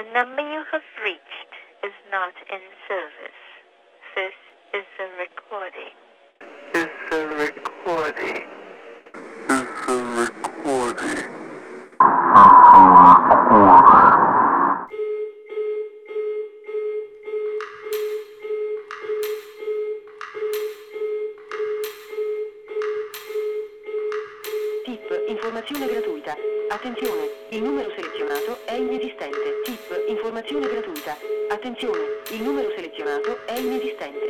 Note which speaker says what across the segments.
Speaker 1: The number you have reached is not in service. This is a recording.
Speaker 2: This is a recording.
Speaker 3: Informazione gratuita. Attenzione, il numero selezionato è inesistente. Tip, informazione gratuita. Attenzione, il numero selezionato è inesistente.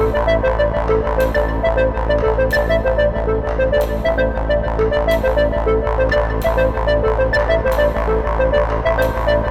Speaker 4: The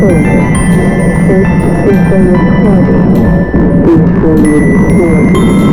Speaker 4: recording.
Speaker 2: It's been recording. It's been recording.